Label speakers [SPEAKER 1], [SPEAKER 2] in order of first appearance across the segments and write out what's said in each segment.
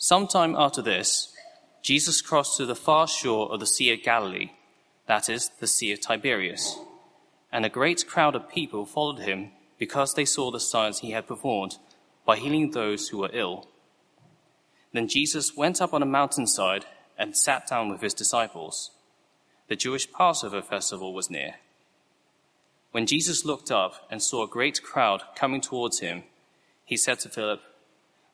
[SPEAKER 1] Sometime after this, Jesus crossed to the far shore of the Sea of Galilee, that is, the Sea of Tiberias, and a great crowd of people followed him because they saw the signs he had performed by healing those who were ill. Then Jesus went up on a mountainside and sat down with his disciples. The Jewish Passover festival was near. When Jesus looked up and saw a great crowd coming towards him, he said to Philip,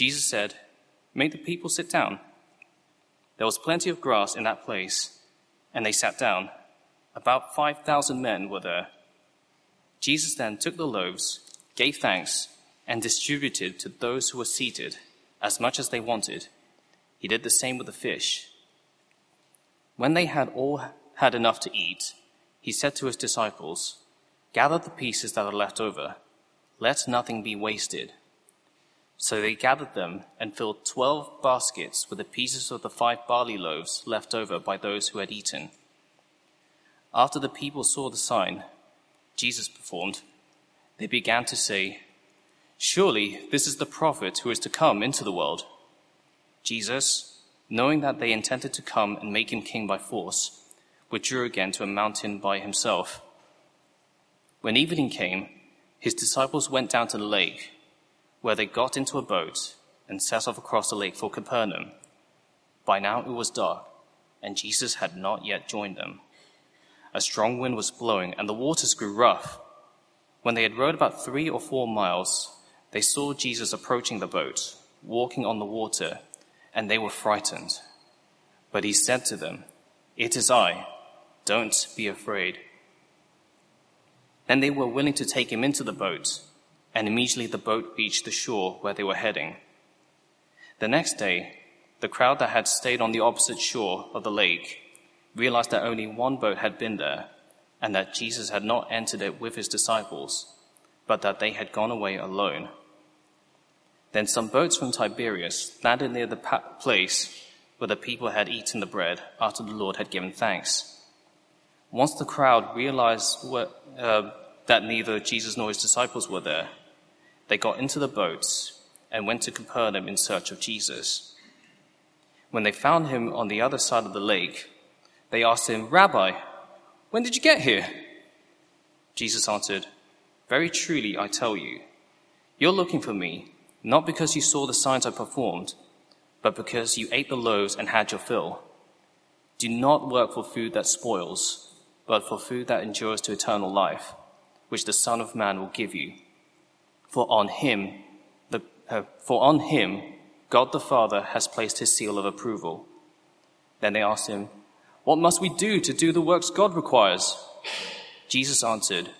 [SPEAKER 1] Jesus said, Make the people sit down. There was plenty of grass in that place, and they sat down. About 5,000 men were there. Jesus then took the loaves, gave thanks, and distributed to those who were seated as much as they wanted. He did the same with the fish. When they had all had enough to eat, he said to his disciples, Gather the pieces that are left over. Let nothing be wasted. So they gathered them and filled twelve baskets with the pieces of the five barley loaves left over by those who had eaten. After the people saw the sign Jesus performed, they began to say, Surely this is the prophet who is to come into the world. Jesus, knowing that they intended to come and make him king by force, withdrew again to a mountain by himself. When evening came, his disciples went down to the lake, where they got into a boat and set off across the lake for Capernaum. By now it was dark, and Jesus had not yet joined them. A strong wind was blowing, and the waters grew rough. When they had rowed about three or four miles, they saw Jesus approaching the boat, walking on the water, and they were frightened. But he said to them, It is I don't be afraid. Then they were willing to take him into the boat, and immediately the boat reached the shore where they were heading. The next day, the crowd that had stayed on the opposite shore of the lake realized that only one boat had been there, and that Jesus had not entered it with his disciples, but that they had gone away alone. Then some boats from Tiberias landed near the place where the people had eaten the bread after the Lord had given thanks. Once the crowd realized what, uh, that neither Jesus nor his disciples were there, they got into the boats and went to Capernaum in search of Jesus. When they found him on the other side of the lake, they asked him, Rabbi, when did you get here? Jesus answered, Very truly I tell you, you're looking for me, not because you saw the signs I performed, but because you ate the loaves and had your fill. Do not work for food that spoils but for food that endures to eternal life, which the Son of Man will give you. For on him, the, uh, for on him, God the Father has placed his seal of approval. Then they asked him, What must we do to do the works God requires? Jesus answered,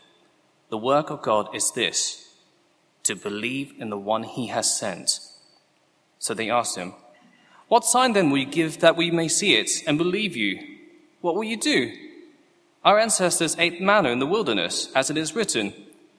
[SPEAKER 1] The work of God is this, to believe in the one he has sent. So they asked him, What sign then will you give that we may see it and believe you? What will you do? Our ancestors ate manna in the wilderness, as it is written,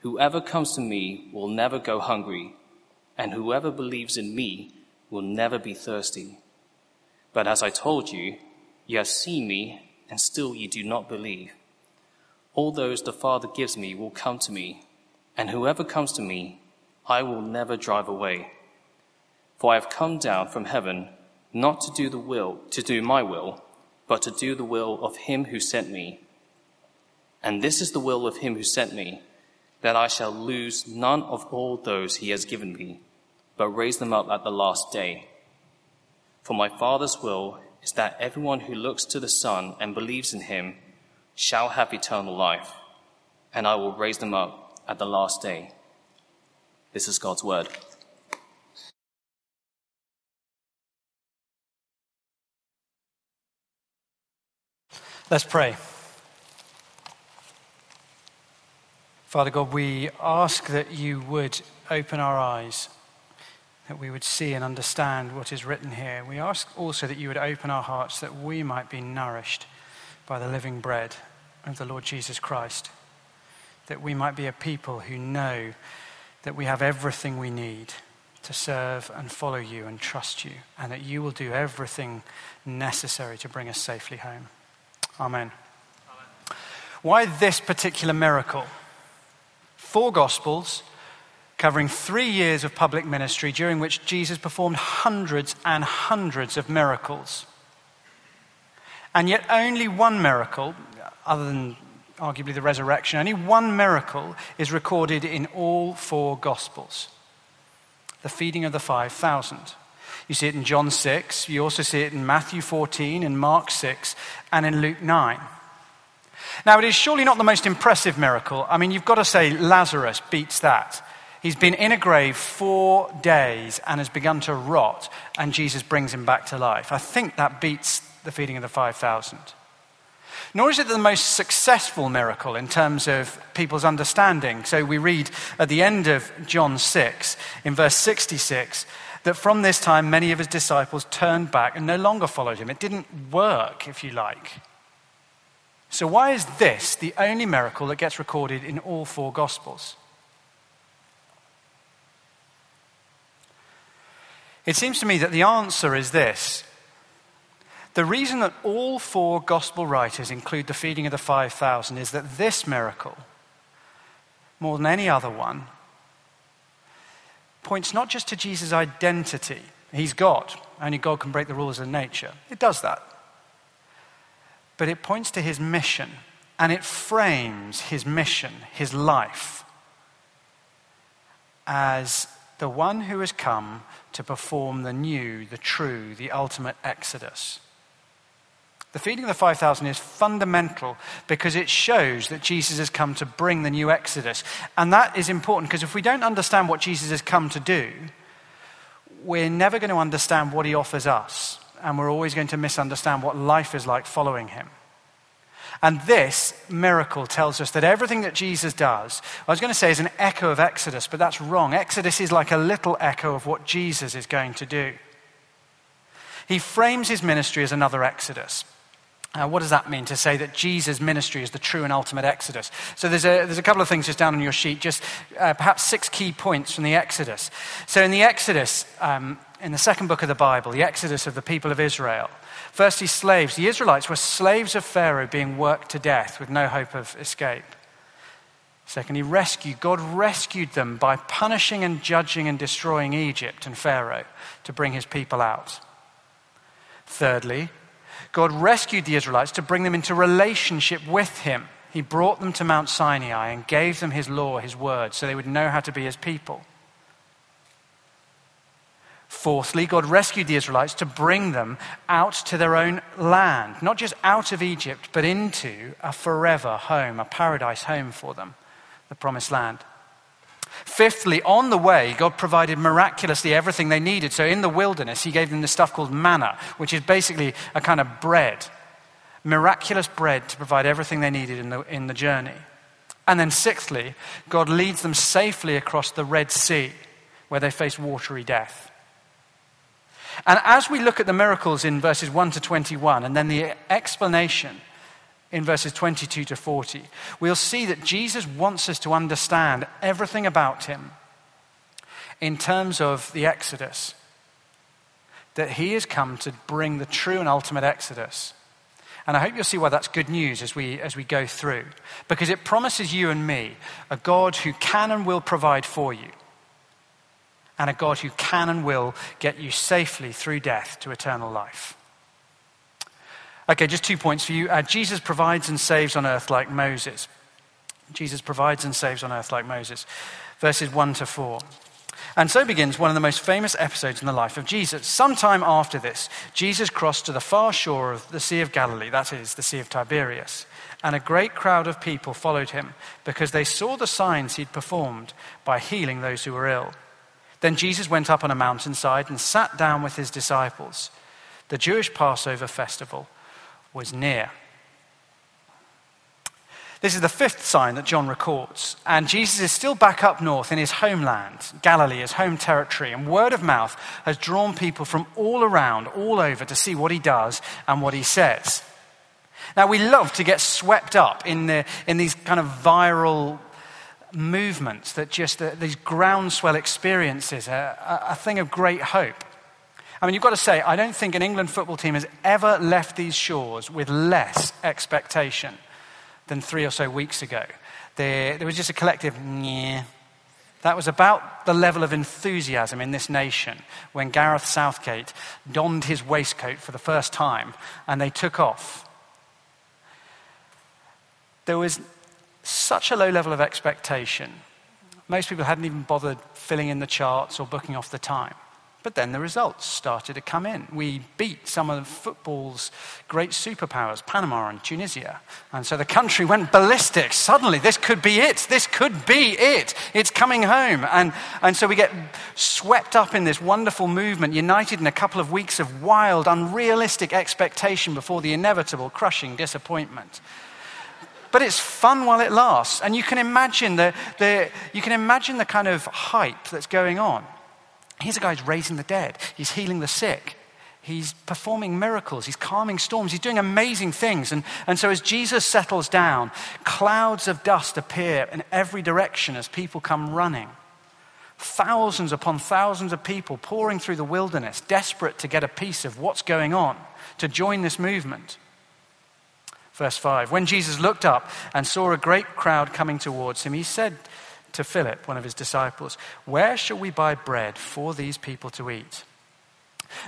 [SPEAKER 1] Whoever comes to me will never go hungry, and whoever believes in me will never be thirsty. But as I told you, you have seen me, and still you do not believe. All those the Father gives me will come to me, and whoever comes to me, I will never drive away. For I have come down from heaven not to do the will, to do my will, but to do the will of him who sent me. And this is the will of him who sent me, that I shall lose none of all those he has given me, but raise them up at the last day. For my Father's will is that everyone who looks to the Son and believes in him shall have eternal life, and I will raise them up at the last day. This is God's word.
[SPEAKER 2] Let's pray. Father God, we ask that you would open our eyes, that we would see and understand what is written here. We ask also that you would open our hearts that we might be nourished by the living bread of the Lord Jesus Christ, that we might be a people who know that we have everything we need to serve and follow you and trust you, and that you will do everything necessary to bring us safely home. Amen. Amen. Why this particular miracle? Four Gospels covering three years of public ministry during which Jesus performed hundreds and hundreds of miracles. And yet, only one miracle, other than arguably the resurrection, only one miracle is recorded in all four Gospels the feeding of the 5,000. You see it in John 6, you also see it in Matthew 14, in Mark 6, and in Luke 9. Now, it is surely not the most impressive miracle. I mean, you've got to say Lazarus beats that. He's been in a grave four days and has begun to rot, and Jesus brings him back to life. I think that beats the feeding of the 5,000. Nor is it the most successful miracle in terms of people's understanding. So we read at the end of John 6, in verse 66, that from this time many of his disciples turned back and no longer followed him. It didn't work, if you like. So, why is this the only miracle that gets recorded in all four Gospels? It seems to me that the answer is this. The reason that all four Gospel writers include the feeding of the 5,000 is that this miracle, more than any other one, points not just to Jesus' identity. He's God. Only God can break the rules of nature. It does that but it points to his mission and it frames his mission, his life, as the one who has come to perform the new, the true, the ultimate exodus. The feeding of the 5,000 is fundamental because it shows that Jesus has come to bring the new exodus. And that is important because if we don't understand what Jesus has come to do, we're never going to understand what he offers us and we're always going to misunderstand what life is like following him. And this miracle tells us that everything that Jesus does, I was going to say is an echo of Exodus, but that's wrong. Exodus is like a little echo of what Jesus is going to do. He frames his ministry as another Exodus. What does that mean to say that Jesus' ministry is the true and ultimate Exodus? So there's a, there's a couple of things just down on your sheet, just uh, perhaps six key points from the Exodus. So in the Exodus, um, in the second book of the Bible, the Exodus of the people of Israel, firstly, slaves. The Israelites were slaves of Pharaoh being worked to death with no hope of escape. Secondly, rescue. God rescued them by punishing and judging and destroying Egypt and Pharaoh to bring his people out. Thirdly, God rescued the Israelites to bring them into relationship with Him. He brought them to Mount Sinai and gave them His law, His word, so they would know how to be His people. Fourthly, God rescued the Israelites to bring them out to their own land, not just out of Egypt, but into a forever home, a paradise home for them, the promised land. Fifthly, on the way, God provided miraculously everything they needed. So in the wilderness, He gave them this stuff called manna, which is basically a kind of bread, miraculous bread to provide everything they needed in the, in the journey. And then sixthly, God leads them safely across the Red Sea, where they face watery death. And as we look at the miracles in verses 1 to 21, and then the explanation in verses 22 to 40, we'll see that Jesus wants us to understand everything about him in terms of the Exodus. That he has come to bring the true and ultimate Exodus. And I hope you'll see why that's good news as we, as we go through. Because it promises you and me a God who can and will provide for you, and a God who can and will get you safely through death to eternal life. Okay, just two points for you. Uh, Jesus provides and saves on earth like Moses. Jesus provides and saves on earth like Moses. Verses 1 to 4. And so begins one of the most famous episodes in the life of Jesus. Sometime after this, Jesus crossed to the far shore of the Sea of Galilee, that is, the Sea of Tiberias. And a great crowd of people followed him because they saw the signs he'd performed by healing those who were ill. Then Jesus went up on a mountainside and sat down with his disciples. The Jewish Passover festival was near. This is the fifth sign that John records. And Jesus is still back up north in his homeland, Galilee, his home territory. And word of mouth has drawn people from all around, all over, to see what he does and what he says. Now, we love to get swept up in, the, in these kind of viral movements that just, uh, these groundswell experiences, are a, a thing of great hope. I mean, you've got to say, I don't think an England football team has ever left these shores with less expectation than three or so weeks ago. There, there was just a collective, yeah. That was about the level of enthusiasm in this nation when Gareth Southgate donned his waistcoat for the first time and they took off. There was such a low level of expectation. Most people hadn't even bothered filling in the charts or booking off the time. But then the results started to come in. We beat some of football's great superpowers, Panama and Tunisia. And so the country went ballistic. Suddenly, this could be it. This could be it. It's coming home. And, and so we get swept up in this wonderful movement, united in a couple of weeks of wild, unrealistic expectation before the inevitable, crushing disappointment. But it's fun while it lasts. And you can imagine the, the, you can imagine the kind of hype that's going on. Here's a guy who's raising the dead, he's healing the sick. He's performing miracles. He's calming storms. He's doing amazing things. And, and so, as Jesus settles down, clouds of dust appear in every direction as people come running. Thousands upon thousands of people pouring through the wilderness, desperate to get a piece of what's going on, to join this movement. Verse 5 When Jesus looked up and saw a great crowd coming towards him, he said to Philip, one of his disciples, Where shall we buy bread for these people to eat?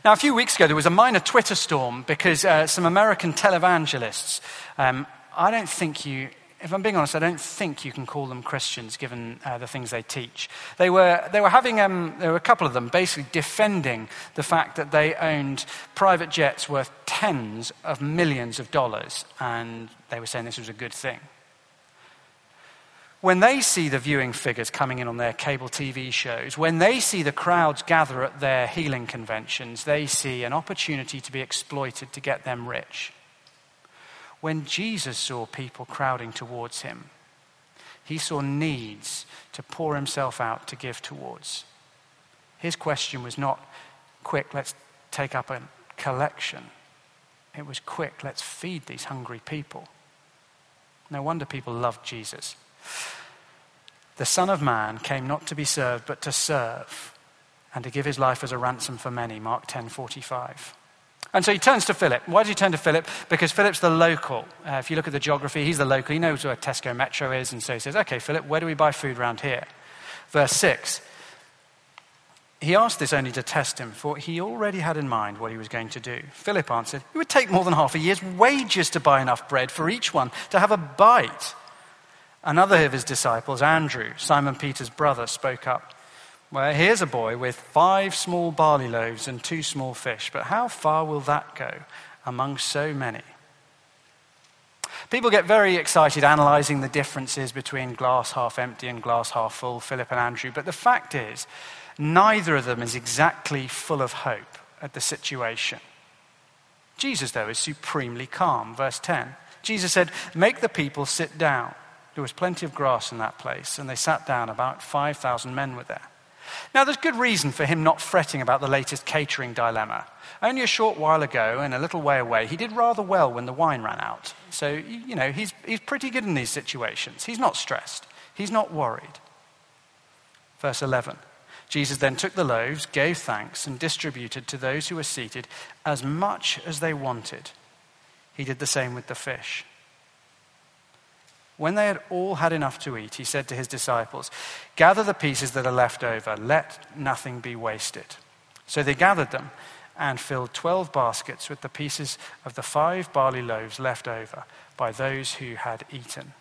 [SPEAKER 2] Now, a few weeks ago, there was a minor Twitter storm because uh, some American televangelists, um, I don't think you, if I'm being honest, I don't think you can call them Christians given uh, the things they teach. They were, they were having, um, there were a couple of them basically defending the fact that they owned private jets worth tens of millions of dollars, and they were saying this was a good thing when they see the viewing figures coming in on their cable TV shows, when they see the crowds gather at their healing conventions, they see an opportunity to be exploited to get them rich. When Jesus saw people crowding towards him, he saw needs to pour himself out to give towards. His question was not, quick, let's take up a collection. It was, quick, let's feed these hungry people. No wonder people loved Jesus. The Son of Man came not to be served, but to serve and to give his life as a ransom for many. Mark 10 45. And so he turns to Philip. Why does he turn to Philip? Because Philip's the local. Uh, if you look at the geography, he's the local. He knows where Tesco Metro is. And so he says, Okay, Philip, where do we buy food around here? Verse 6. He asked this only to test him, for he already had in mind what he was going to do. Philip answered, It would take more than half a year's wages to buy enough bread for each one to have a bite. Another of his disciples, Andrew, Simon Peter's brother, spoke up. Well, here's a boy with five small barley loaves and two small fish, but how far will that go among so many? People get very excited analyzing the differences between glass half empty and glass half full, Philip and Andrew, but the fact is, neither of them is exactly full of hope at the situation. Jesus, though, is supremely calm. Verse 10 Jesus said, Make the people sit down. There was plenty of grass in that place, and they sat down. About 5,000 men were there. Now, there's good reason for him not fretting about the latest catering dilemma. Only a short while ago, and a little way away, he did rather well when the wine ran out. So, you know, he's, he's pretty good in these situations. He's not stressed, he's not worried. Verse 11 Jesus then took the loaves, gave thanks, and distributed to those who were seated as much as they wanted. He did the same with the fish. When they had all had enough to eat, he said to his disciples, Gather the pieces that are left over, let nothing be wasted. So they gathered them and filled twelve baskets with the pieces of the five barley loaves left over by those who had eaten.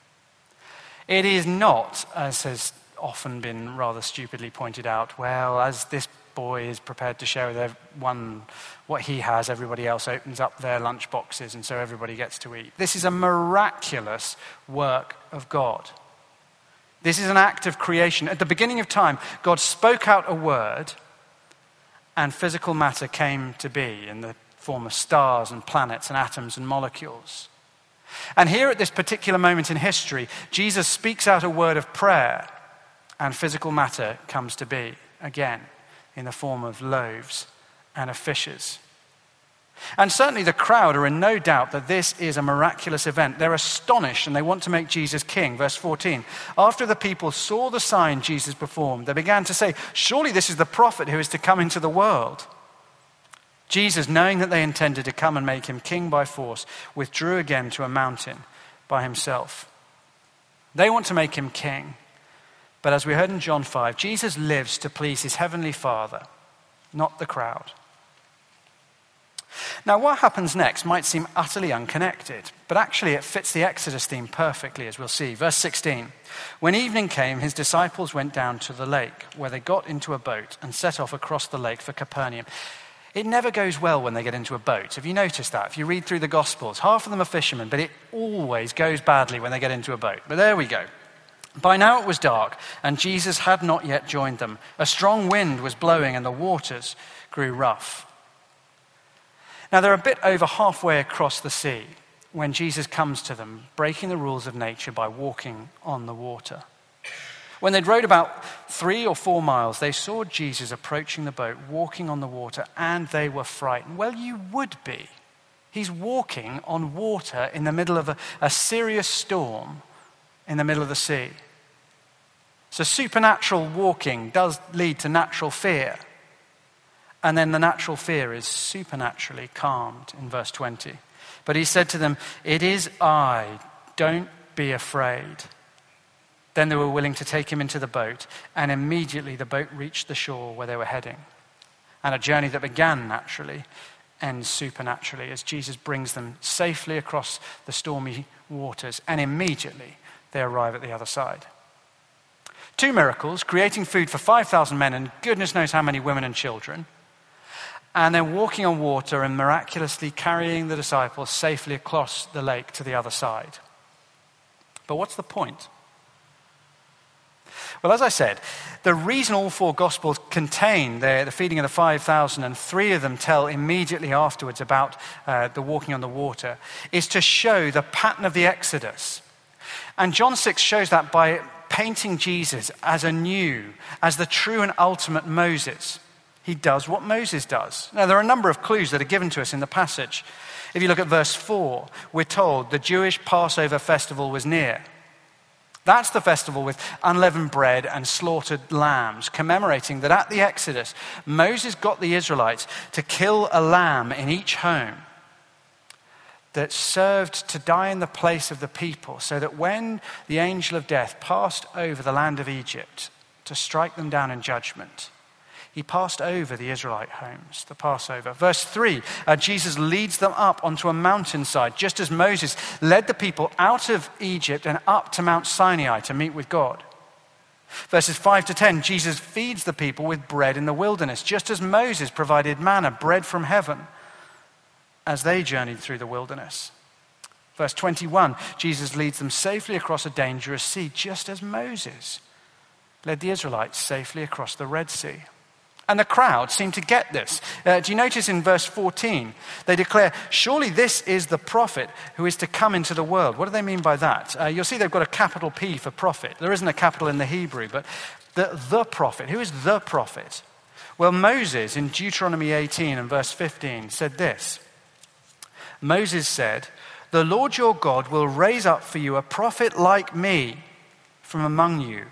[SPEAKER 2] It is not, as has often been rather stupidly pointed out. Well, as this boy is prepared to share with one what he has, everybody else opens up their lunch boxes, and so everybody gets to eat. This is a miraculous work of God. This is an act of creation. At the beginning of time, God spoke out a word, and physical matter came to be in the form of stars and planets and atoms and molecules. And here at this particular moment in history, Jesus speaks out a word of prayer, and physical matter comes to be again in the form of loaves and of fishes. And certainly the crowd are in no doubt that this is a miraculous event. They're astonished and they want to make Jesus king. Verse 14. After the people saw the sign Jesus performed, they began to say, Surely this is the prophet who is to come into the world. Jesus, knowing that they intended to come and make him king by force, withdrew again to a mountain by himself. They want to make him king. But as we heard in John 5, Jesus lives to please his heavenly Father, not the crowd. Now, what happens next might seem utterly unconnected, but actually it fits the Exodus theme perfectly, as we'll see. Verse 16 When evening came, his disciples went down to the lake, where they got into a boat and set off across the lake for Capernaum. It never goes well when they get into a boat. Have you noticed that? If you read through the Gospels, half of them are fishermen, but it always goes badly when they get into a boat. But there we go. By now it was dark, and Jesus had not yet joined them. A strong wind was blowing, and the waters grew rough. Now they're a bit over halfway across the sea when Jesus comes to them, breaking the rules of nature by walking on the water. When they'd rowed about three or four miles, they saw Jesus approaching the boat, walking on the water, and they were frightened. Well, you would be. He's walking on water in the middle of a, a serious storm in the middle of the sea. So, supernatural walking does lead to natural fear. And then the natural fear is supernaturally calmed in verse 20. But he said to them, It is I, don't be afraid. Then they were willing to take him into the boat, and immediately the boat reached the shore where they were heading. And a journey that began naturally ends supernaturally as Jesus brings them safely across the stormy waters, and immediately they arrive at the other side. Two miracles creating food for 5,000 men and goodness knows how many women and children, and then walking on water and miraculously carrying the disciples safely across the lake to the other side. But what's the point? Well, as I said, the reason all four Gospels contain the, the feeding of the 5,000 and three of them tell immediately afterwards about uh, the walking on the water is to show the pattern of the Exodus. And John 6 shows that by painting Jesus as a new, as the true and ultimate Moses. He does what Moses does. Now, there are a number of clues that are given to us in the passage. If you look at verse 4, we're told the Jewish Passover festival was near. That's the festival with unleavened bread and slaughtered lambs, commemorating that at the Exodus, Moses got the Israelites to kill a lamb in each home that served to die in the place of the people, so that when the angel of death passed over the land of Egypt to strike them down in judgment, he passed over the Israelite homes, the Passover. Verse 3 uh, Jesus leads them up onto a mountainside, just as Moses led the people out of Egypt and up to Mount Sinai to meet with God. Verses 5 to 10 Jesus feeds the people with bread in the wilderness, just as Moses provided manna, bread from heaven, as they journeyed through the wilderness. Verse 21 Jesus leads them safely across a dangerous sea, just as Moses led the Israelites safely across the Red Sea. And the crowd seem to get this. Uh, do you notice in verse 14? They declare, Surely this is the prophet who is to come into the world. What do they mean by that? Uh, you'll see they've got a capital P for prophet. There isn't a capital in the Hebrew, but the, the prophet. Who is the prophet? Well, Moses in Deuteronomy 18 and verse 15 said this Moses said, The Lord your God will raise up for you a prophet like me from among you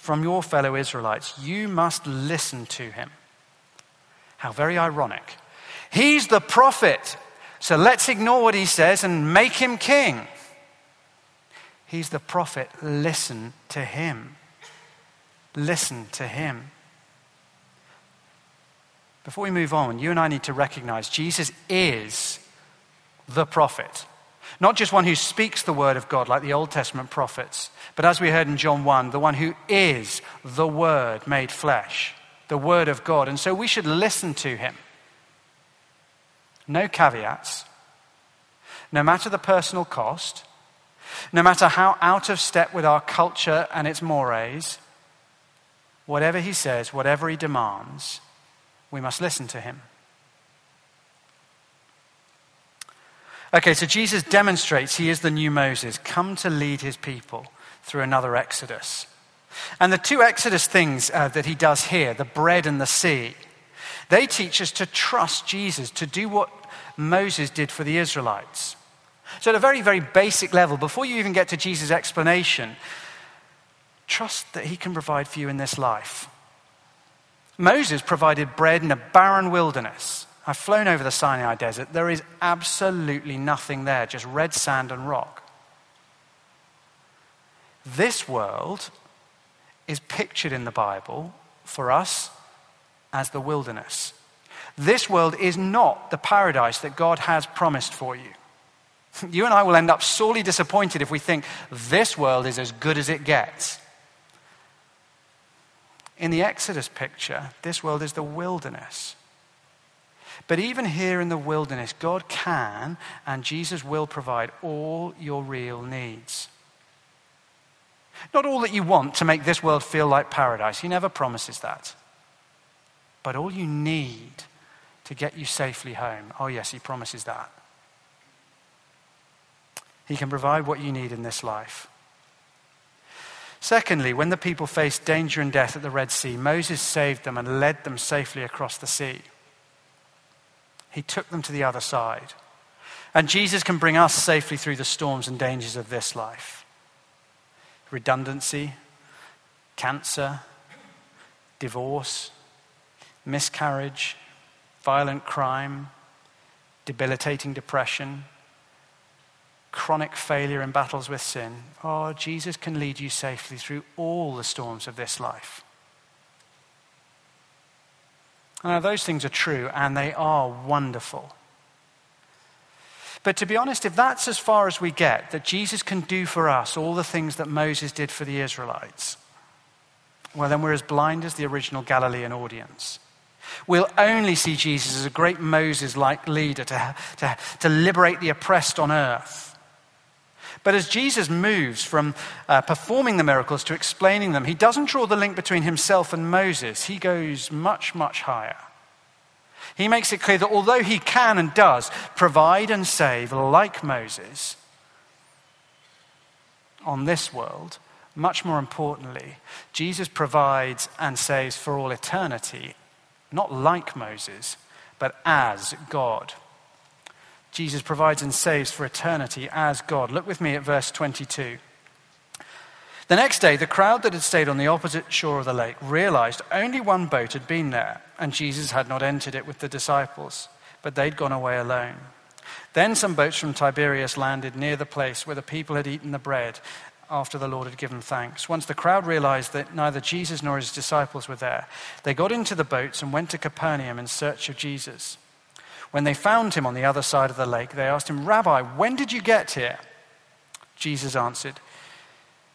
[SPEAKER 2] from your fellow Israelites. You must listen to him. How very ironic. He's the prophet, so let's ignore what he says and make him king. He's the prophet. Listen to him. Listen to him. Before we move on, you and I need to recognize Jesus is the prophet. Not just one who speaks the word of God like the Old Testament prophets, but as we heard in John 1, the one who is the word made flesh, the word of God. And so we should listen to him. No caveats, no matter the personal cost, no matter how out of step with our culture and its mores, whatever he says, whatever he demands, we must listen to him. Okay, so Jesus demonstrates he is the new Moses, come to lead his people through another Exodus. And the two Exodus things uh, that he does here, the bread and the sea, they teach us to trust Jesus, to do what Moses did for the Israelites. So, at a very, very basic level, before you even get to Jesus' explanation, trust that he can provide for you in this life. Moses provided bread in a barren wilderness. I've flown over the Sinai desert. There is absolutely nothing there, just red sand and rock. This world is pictured in the Bible for us as the wilderness. This world is not the paradise that God has promised for you. You and I will end up sorely disappointed if we think this world is as good as it gets. In the Exodus picture, this world is the wilderness. But even here in the wilderness, God can and Jesus will provide all your real needs. Not all that you want to make this world feel like paradise. He never promises that. But all you need to get you safely home. Oh, yes, He promises that. He can provide what you need in this life. Secondly, when the people faced danger and death at the Red Sea, Moses saved them and led them safely across the sea. He took them to the other side. And Jesus can bring us safely through the storms and dangers of this life redundancy, cancer, divorce, miscarriage, violent crime, debilitating depression, chronic failure in battles with sin. Oh, Jesus can lead you safely through all the storms of this life. Now, those things are true and they are wonderful. But to be honest, if that's as far as we get, that Jesus can do for us all the things that Moses did for the Israelites, well, then we're as blind as the original Galilean audience. We'll only see Jesus as a great Moses like leader to, to, to liberate the oppressed on earth. But as Jesus moves from uh, performing the miracles to explaining them, he doesn't draw the link between himself and Moses. He goes much, much higher. He makes it clear that although he can and does provide and save like Moses on this world, much more importantly, Jesus provides and saves for all eternity, not like Moses, but as God. Jesus provides and saves for eternity as God. Look with me at verse 22. The next day, the crowd that had stayed on the opposite shore of the lake realized only one boat had been there, and Jesus had not entered it with the disciples, but they'd gone away alone. Then some boats from Tiberias landed near the place where the people had eaten the bread after the Lord had given thanks. Once the crowd realized that neither Jesus nor his disciples were there, they got into the boats and went to Capernaum in search of Jesus. When they found him on the other side of the lake, they asked him, Rabbi, when did you get here? Jesus answered,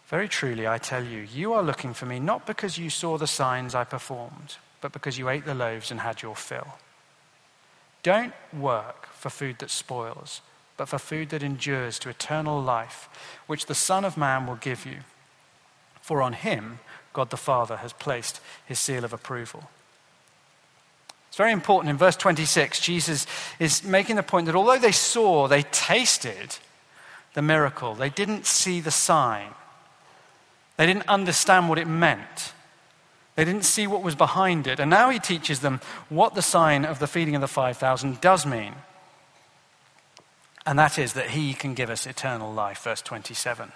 [SPEAKER 2] Very truly, I tell you, you are looking for me not because you saw the signs I performed, but because you ate the loaves and had your fill. Don't work for food that spoils, but for food that endures to eternal life, which the Son of Man will give you. For on him, God the Father has placed his seal of approval. It's very important. In verse 26, Jesus is making the point that although they saw, they tasted the miracle, they didn't see the sign, they didn't understand what it meant. They didn't see what was behind it. And now he teaches them what the sign of the feeding of the 5,000 does mean. And that is that he can give us eternal life. Verse 27.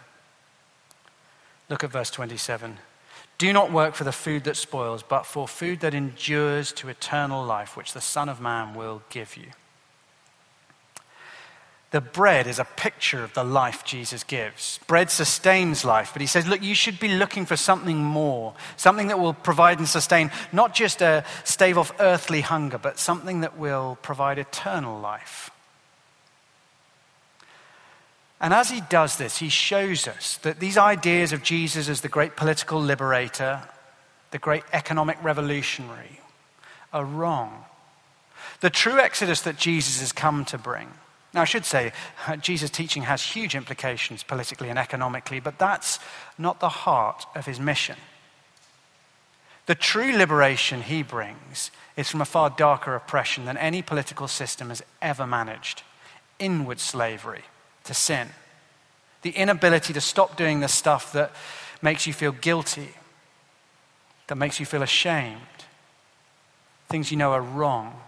[SPEAKER 2] Look at verse 27. Do not work for the food that spoils, but for food that endures to eternal life, which the Son of Man will give you. The bread is a picture of the life Jesus gives. Bread sustains life, but he says, look, you should be looking for something more, something that will provide and sustain not just a stave off earthly hunger, but something that will provide eternal life. And as he does this, he shows us that these ideas of Jesus as the great political liberator, the great economic revolutionary, are wrong. The true exodus that Jesus has come to bring. Now, I should say, Jesus' teaching has huge implications politically and economically, but that's not the heart of his mission. The true liberation he brings is from a far darker oppression than any political system has ever managed inward slavery to sin, the inability to stop doing the stuff that makes you feel guilty, that makes you feel ashamed, things you know are wrong,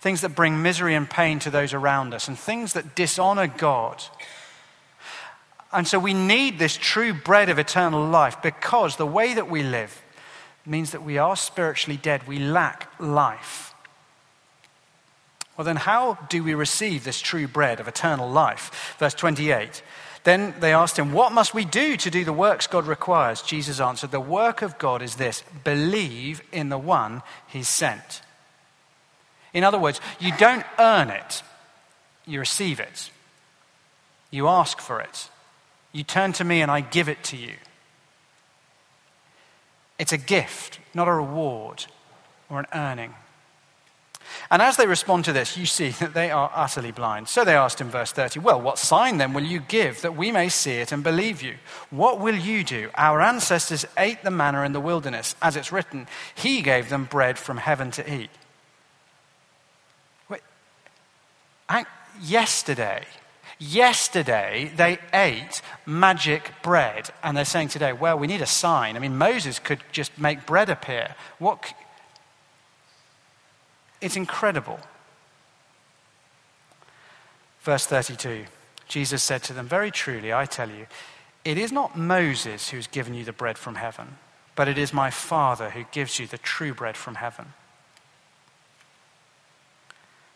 [SPEAKER 2] things that bring misery and pain to those around us, and things that dishonor God. And so we need this true bread of eternal life because the way that we live means that we are spiritually dead. We lack life. Well, then, how do we receive this true bread of eternal life? Verse 28. Then they asked him, What must we do to do the works God requires? Jesus answered, The work of God is this believe in the one he sent. In other words, you don't earn it, you receive it. You ask for it. You turn to me and I give it to you. It's a gift, not a reward or an earning. And as they respond to this, you see that they are utterly blind. So they asked in verse 30, Well, what sign then will you give that we may see it and believe you? What will you do? Our ancestors ate the manna in the wilderness. As it's written, He gave them bread from heaven to eat. Wait, yesterday, yesterday they ate magic bread. And they're saying today, Well, we need a sign. I mean, Moses could just make bread appear. What it's incredible. Verse 32 Jesus said to them, Very truly, I tell you, it is not Moses who has given you the bread from heaven, but it is my Father who gives you the true bread from heaven.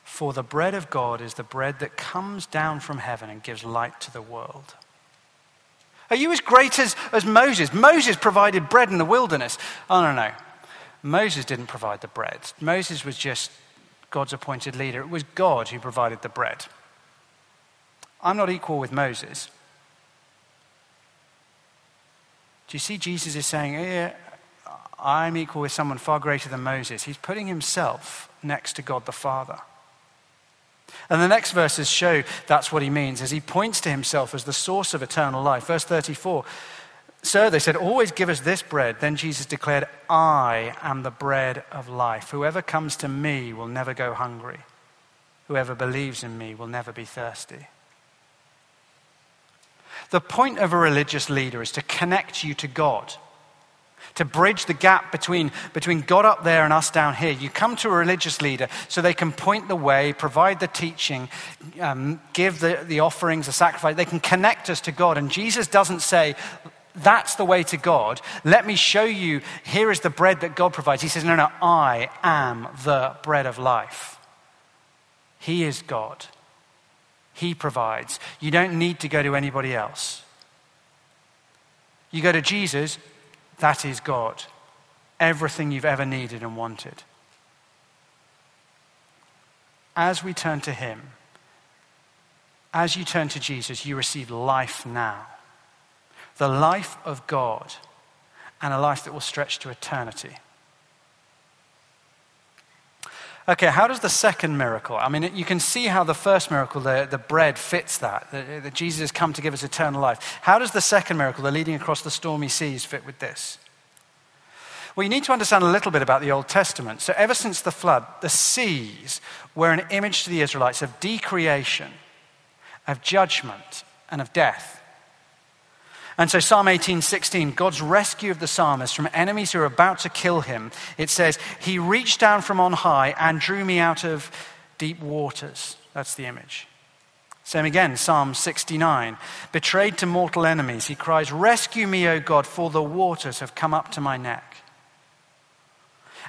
[SPEAKER 2] For the bread of God is the bread that comes down from heaven and gives light to the world. Are you as great as, as Moses? Moses provided bread in the wilderness. Oh, no, no. Moses didn't provide the bread. Moses was just God's appointed leader. It was God who provided the bread. I'm not equal with Moses. Do you see Jesus is saying, yeah, I'm equal with someone far greater than Moses? He's putting himself next to God the Father. And the next verses show that's what he means as he points to himself as the source of eternal life. Verse 34 Sir, they said, always give us this bread. Then Jesus declared, I am the bread of life. Whoever comes to me will never go hungry. Whoever believes in me will never be thirsty. The point of a religious leader is to connect you to God, to bridge the gap between, between God up there and us down here. You come to a religious leader so they can point the way, provide the teaching, um, give the, the offerings, the sacrifice. They can connect us to God. And Jesus doesn't say, that's the way to God. Let me show you, here is the bread that God provides. He says, No, no, I am the bread of life. He is God. He provides. You don't need to go to anybody else. You go to Jesus, that is God. Everything you've ever needed and wanted. As we turn to Him, as you turn to Jesus, you receive life now the life of God and a life that will stretch to eternity. Okay, how does the second miracle? I mean, you can see how the first miracle, the, the bread, fits that, that, Jesus has come to give us eternal life. How does the second miracle, the leading across the stormy seas, fit with this? Well, you need to understand a little bit about the Old Testament. So, ever since the flood, the seas were an image to the Israelites of decreation, of judgment, and of death. And so, Psalm 18:16, God's rescue of the psalmist from enemies who are about to kill him, it says, He reached down from on high and drew me out of deep waters. That's the image. Same again, Psalm 69. Betrayed to mortal enemies, he cries, Rescue me, O God, for the waters have come up to my neck.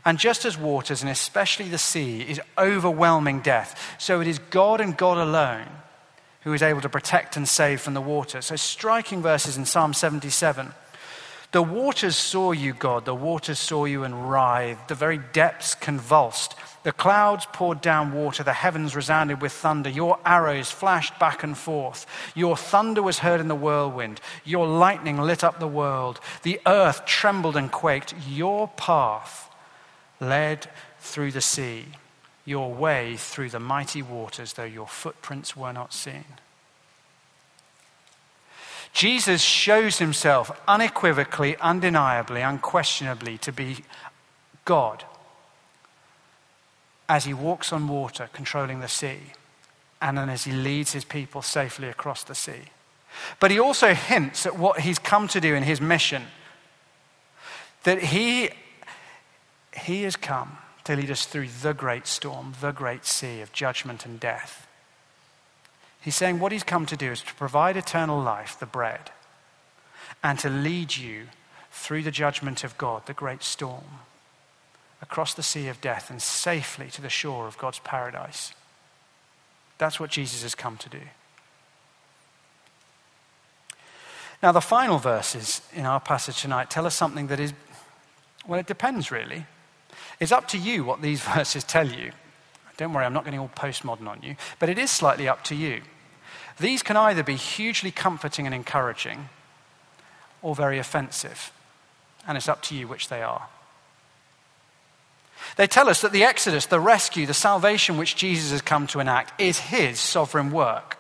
[SPEAKER 2] And just as waters, and especially the sea, is overwhelming death, so it is God and God alone who is able to protect and save from the water. So, striking verses in Psalm 77. The waters saw you, God. The waters saw you and writhed. The very depths convulsed. The clouds poured down water, the heavens resounded with thunder. Your arrows flashed back and forth. Your thunder was heard in the whirlwind. Your lightning lit up the world. The earth trembled and quaked. Your path led through the sea, your way through the mighty waters, though your footprints were not seen. Jesus shows himself unequivocally, undeniably, unquestionably to be God as he walks on water, controlling the sea, and then as he leads his people safely across the sea. But he also hints at what he's come to do in his mission that he, he has come to lead us through the great storm, the great sea of judgment and death. He's saying what he's come to do is to provide eternal life, the bread, and to lead you through the judgment of God, the great storm across the sea of death and safely to the shore of God's paradise. That's what Jesus has come to do. Now, the final verses in our passage tonight tell us something that is, well, it depends really. It's up to you what these verses tell you. Don't worry, I'm not getting all postmodern on you, but it is slightly up to you. These can either be hugely comforting and encouraging or very offensive, and it's up to you which they are. They tell us that the Exodus, the rescue, the salvation which Jesus has come to enact is his sovereign work.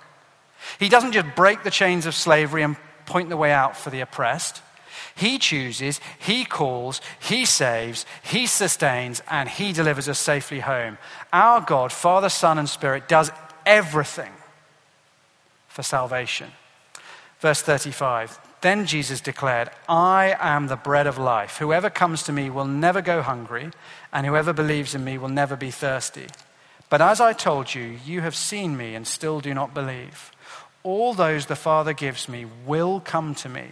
[SPEAKER 2] He doesn't just break the chains of slavery and point the way out for the oppressed. He chooses, He calls, He saves, He sustains, and He delivers us safely home. Our God, Father, Son, and Spirit, does everything for salvation. Verse 35 Then Jesus declared, I am the bread of life. Whoever comes to me will never go hungry and whoever believes in me will never be thirsty. But as I told you, you have seen me and still do not believe. All those the Father gives me will come to me,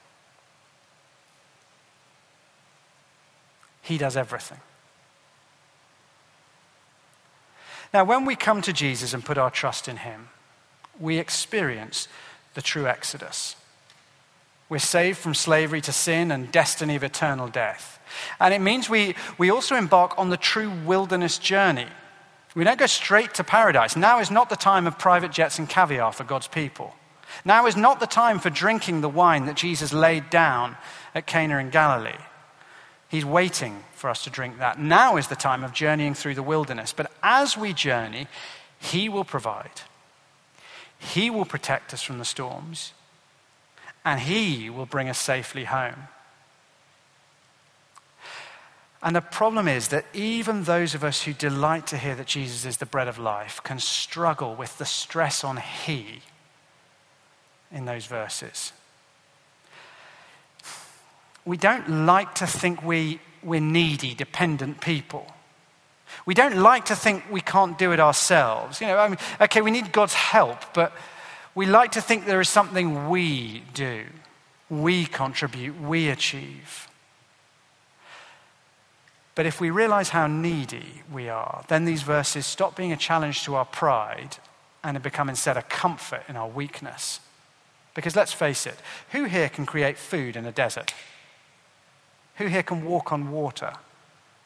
[SPEAKER 2] He does everything. Now, when we come to Jesus and put our trust in him, we experience the true exodus. We're saved from slavery to sin and destiny of eternal death. And it means we, we also embark on the true wilderness journey we don't go straight to paradise. Now is not the time of private jets and caviar for God's people. Now is not the time for drinking the wine that Jesus laid down at Cana in Galilee. He's waiting for us to drink that. Now is the time of journeying through the wilderness. But as we journey, He will provide, He will protect us from the storms, and He will bring us safely home. And the problem is that even those of us who delight to hear that Jesus is the bread of life can struggle with the stress on He in those verses. We don't like to think we, we're needy, dependent people. We don't like to think we can't do it ourselves. You know, I mean, okay, we need God's help, but we like to think there is something we do, we contribute, we achieve. But if we realize how needy we are, then these verses stop being a challenge to our pride and become instead a comfort in our weakness. Because let's face it, who here can create food in a desert? Who here can walk on water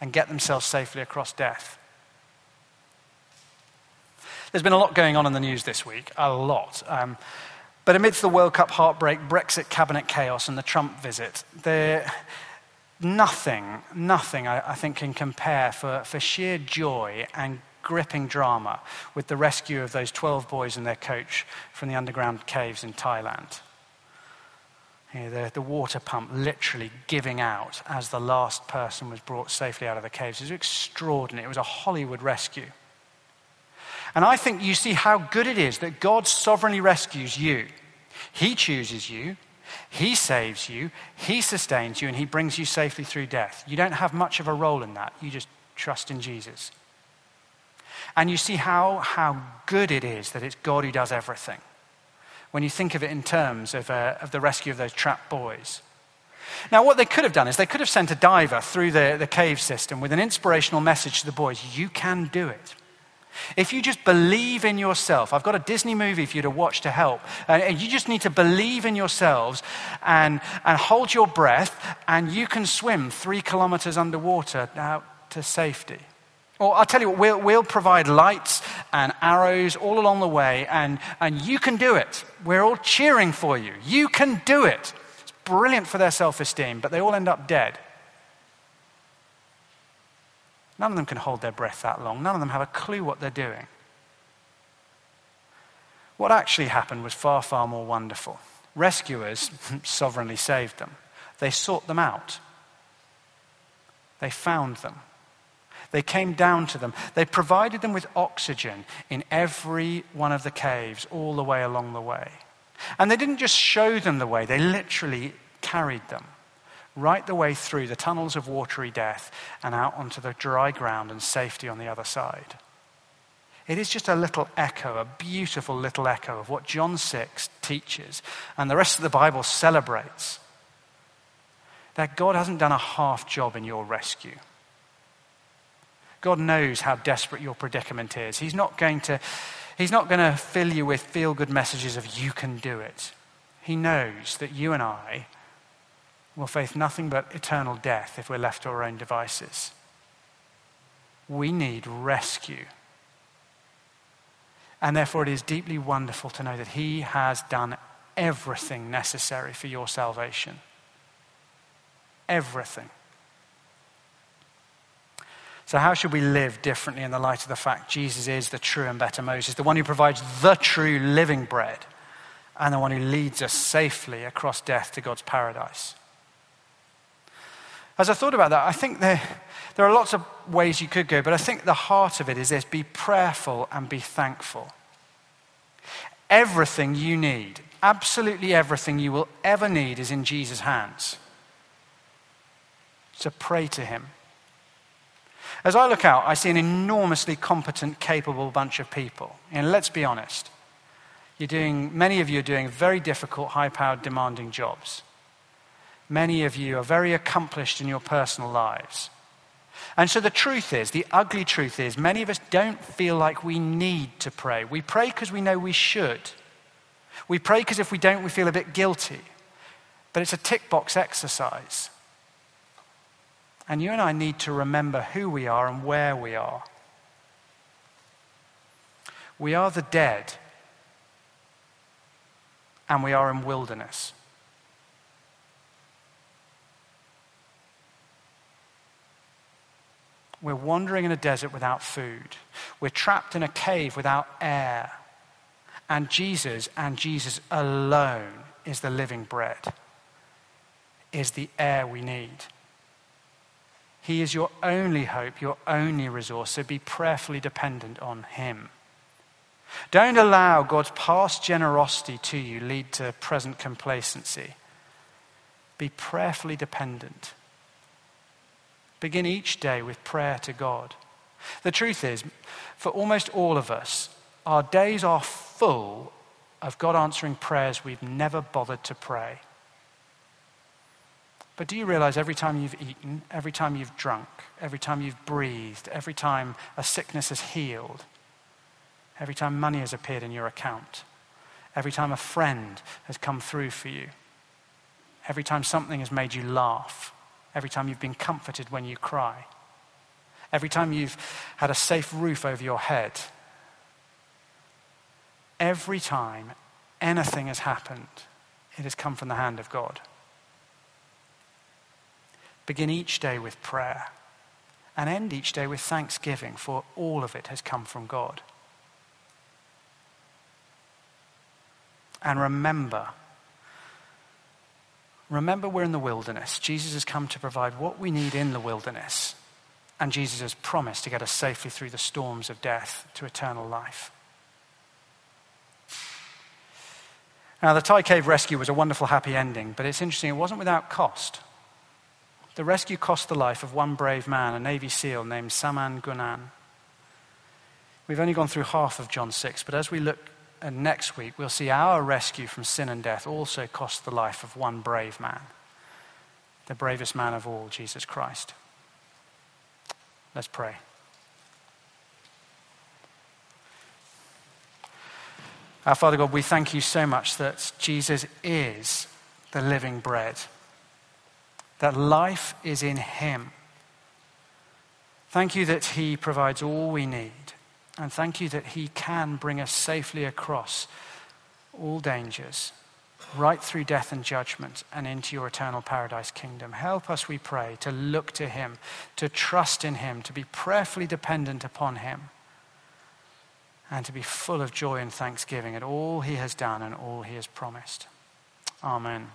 [SPEAKER 2] and get themselves safely across death? There's been a lot going on in the news this week, a lot. Um, but amidst the World Cup heartbreak, Brexit cabinet chaos, and the Trump visit, there nothing, nothing, I, I, think, can compare for, for sheer joy and gripping drama with the rescue of those 12 boys and their coach from the underground caves in Thailand. You know, the, the water pump literally giving out as the last person was brought safely out of the caves. It was extraordinary. It was a Hollywood rescue. And I think you see how good it is that God sovereignly rescues you. He chooses you, he saves you, He sustains you, and He brings you safely through death. You don't have much of a role in that. You just trust in Jesus. And you see how, how good it is that it's God who does everything. When you think of it in terms of, uh, of the rescue of those trapped boys. Now, what they could have done is they could have sent a diver through the, the cave system with an inspirational message to the boys you can do it. If you just believe in yourself, I've got a Disney movie for you to watch to help. And you just need to believe in yourselves and, and hold your breath, and you can swim three kilometers underwater out to safety. Or I'll tell you what, we'll, we'll provide lights and arrows all along the way, and, and you can do it. We're all cheering for you. You can do it It's brilliant for their self esteem, but they all end up dead. None of them can hold their breath that long. None of them have a clue what they're doing. What actually happened was far, far more wonderful. Rescuers sovereignly saved them. They sought them out. They found them. They came down to them. They provided them with oxygen in every one of the caves all the way along the way. And they didn't just show them the way, they literally carried them right the way through the tunnels of watery death and out onto the dry ground and safety on the other side. It is just a little echo, a beautiful little echo of what John 6 teaches and the rest of the Bible celebrates. That God hasn't done a half job in your rescue. God knows how desperate your predicament is. He's not going to He's not going to fill you with feel good messages of you can do it. He knows that you and I will face nothing but eternal death if we're left to our own devices. We need rescue. And therefore, it is deeply wonderful to know that He has done everything necessary for your salvation. Everything. So, how should we live differently in the light of the fact Jesus is the true and better Moses, the one who provides the true living bread, and the one who leads us safely across death to God's paradise? As I thought about that, I think there, there are lots of ways you could go, but I think the heart of it is this be prayerful and be thankful. Everything you need, absolutely everything you will ever need, is in Jesus' hands. So pray to Him. As I look out, I see an enormously competent, capable bunch of people. And let's be honest, you're doing, many of you are doing very difficult, high powered, demanding jobs. Many of you are very accomplished in your personal lives. And so the truth is, the ugly truth is, many of us don't feel like we need to pray. We pray because we know we should. We pray because if we don't, we feel a bit guilty. But it's a tick box exercise. And you and I need to remember who we are and where we are. We are the dead, and we are in wilderness. We're wandering in a desert without food. We're trapped in a cave without air. And Jesus, and Jesus alone, is the living bread, is the air we need. He is your only hope, your only resource, so be prayerfully dependent on Him. Don't allow God's past generosity to you lead to present complacency. Be prayerfully dependent. Begin each day with prayer to God. The truth is, for almost all of us, our days are full of God answering prayers we've never bothered to pray. But do you realize every time you've eaten, every time you've drunk, every time you've breathed, every time a sickness has healed, every time money has appeared in your account, every time a friend has come through for you, every time something has made you laugh, every time you've been comforted when you cry, every time you've had a safe roof over your head, every time anything has happened, it has come from the hand of God. Begin each day with prayer and end each day with thanksgiving, for all of it has come from God. And remember, remember we're in the wilderness. Jesus has come to provide what we need in the wilderness. And Jesus has promised to get us safely through the storms of death to eternal life. Now, the Thai cave rescue was a wonderful, happy ending, but it's interesting, it wasn't without cost. The rescue cost the life of one brave man, a Navy SEAL named Saman Gunan. We've only gone through half of John 6, but as we look next week, we'll see our rescue from sin and death also cost the life of one brave man, the bravest man of all, Jesus Christ. Let's pray. Our Father God, we thank you so much that Jesus is the living bread, that life is in him. Thank you that he provides all we need. And thank you that He can bring us safely across all dangers, right through death and judgment, and into your eternal paradise kingdom. Help us, we pray, to look to Him, to trust in Him, to be prayerfully dependent upon Him, and to be full of joy and thanksgiving at all He has done and all He has promised. Amen.